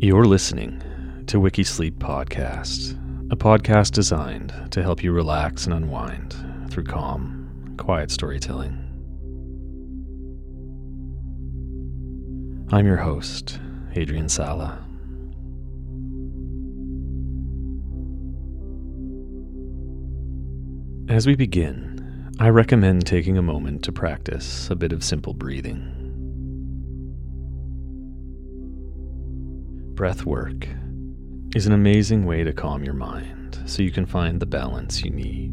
You're listening to Wikisleep Podcast, a podcast designed to help you relax and unwind through calm, quiet storytelling. I'm your host, Adrian Sala. As we begin, I recommend taking a moment to practice a bit of simple breathing. Breath work is an amazing way to calm your mind so you can find the balance you need.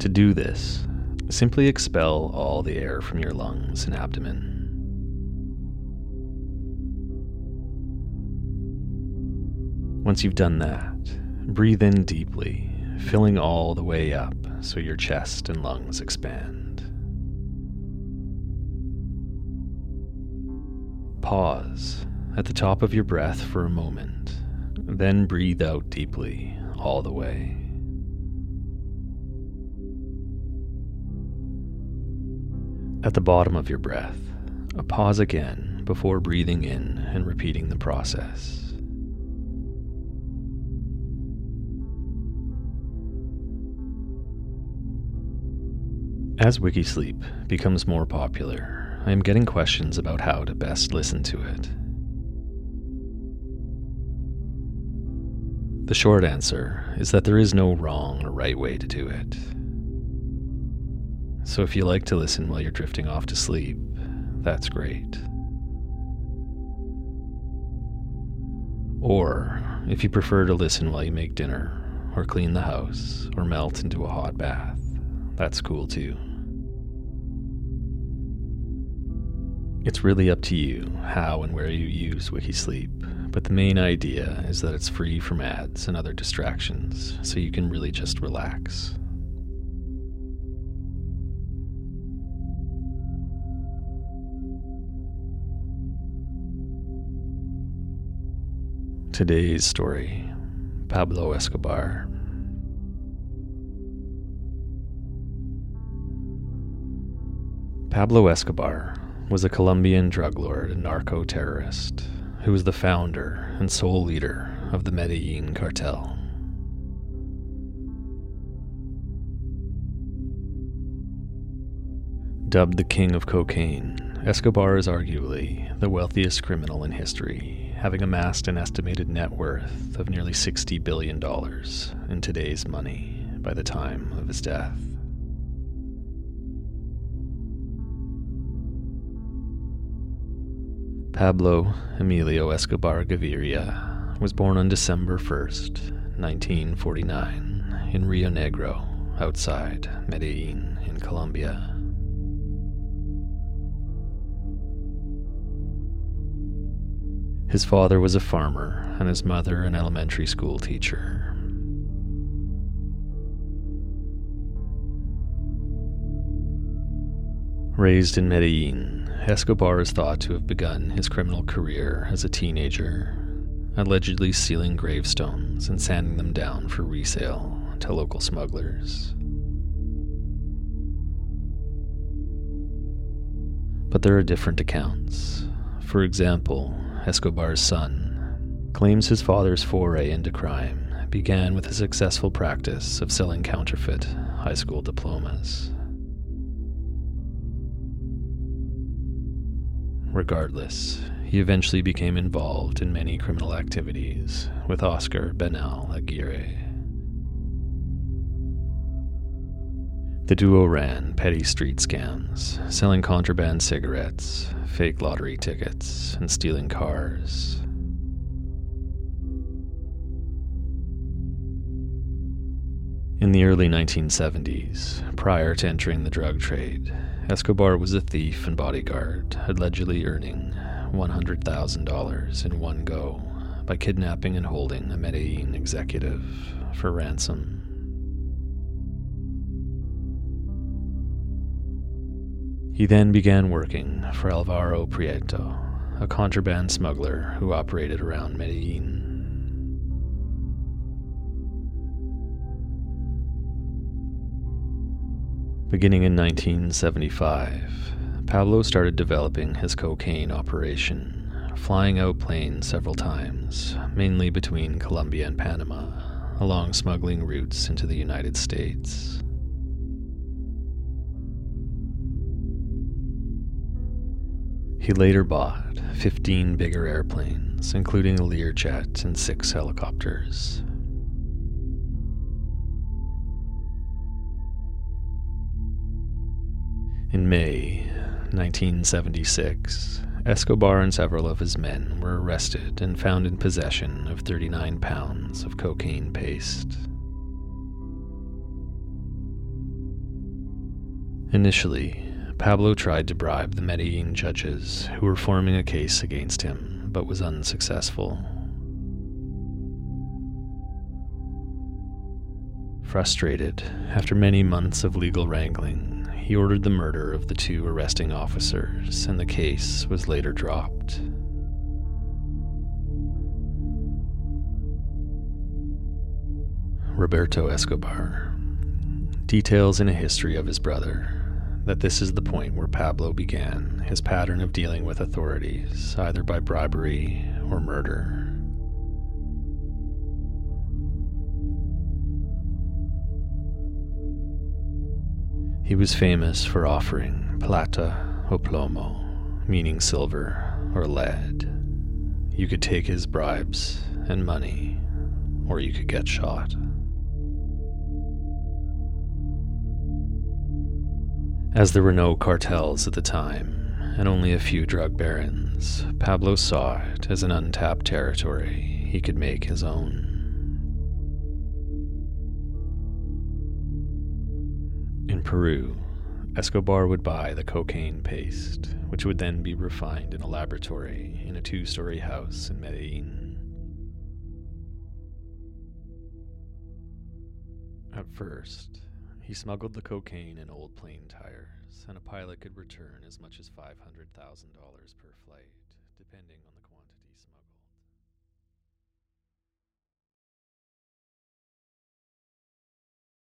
To do this, simply expel all the air from your lungs and abdomen. Once you've done that, breathe in deeply, filling all the way up so your chest and lungs expand. Pause at the top of your breath for a moment, then breathe out deeply all the way. At the bottom of your breath, a pause again before breathing in and repeating the process. As Wikisleep becomes more popular, I am getting questions about how to best listen to it. The short answer is that there is no wrong or right way to do it. So if you like to listen while you're drifting off to sleep, that's great. Or if you prefer to listen while you make dinner, or clean the house, or melt into a hot bath, that's cool too. It's really up to you how and where you use Wikisleep, but the main idea is that it's free from ads and other distractions, so you can really just relax. Today's story Pablo Escobar. Pablo Escobar was a Colombian drug lord and narco terrorist who was the founder and sole leader of the Medellin cartel. Dubbed the king of cocaine, Escobar is arguably the wealthiest criminal in history, having amassed an estimated net worth of nearly $60 billion in today's money by the time of his death. Pablo Emilio Escobar Gaviria was born on December 1st, 1949, in Rionegro, outside Medellin in Colombia. His father was a farmer and his mother an elementary school teacher. Raised in Medellin, Escobar is thought to have begun his criminal career as a teenager, allegedly stealing gravestones and sanding them down for resale to local smugglers. But there are different accounts. For example, Escobar's son claims his father's foray into crime began with a successful practice of selling counterfeit high school diplomas. Regardless, he eventually became involved in many criminal activities with Oscar Bernal Aguirre. The duo ran petty street scams, selling contraband cigarettes, fake lottery tickets, and stealing cars. In the early 1970s, prior to entering the drug trade, Escobar was a thief and bodyguard, allegedly earning $100,000 in one go by kidnapping and holding a Medellin executive for ransom. He then began working for Alvaro Prieto, a contraband smuggler who operated around Medellin. Beginning in 1975, Pablo started developing his cocaine operation, flying out planes several times, mainly between Colombia and Panama, along smuggling routes into the United States. He later bought 15 bigger airplanes, including a Learjet and six helicopters. In May 1976, Escobar and several of his men were arrested and found in possession of 39 pounds of cocaine paste. Initially, Pablo tried to bribe the Medellin judges who were forming a case against him, but was unsuccessful. Frustrated, after many months of legal wrangling, he ordered the murder of the two arresting officers, and the case was later dropped. Roberto Escobar details in a history of his brother that this is the point where Pablo began his pattern of dealing with authorities, either by bribery or murder. He was famous for offering plata o plomo, meaning silver or lead. You could take his bribes and money, or you could get shot. As there were no cartels at the time, and only a few drug barons, Pablo saw it as an untapped territory he could make his own. Peru, Escobar would buy the cocaine paste, which would then be refined in a laboratory in a two story house in Medellin. At first, he smuggled the cocaine in old plane tires, and a pilot could return as much as $500,000 per flight, depending on the.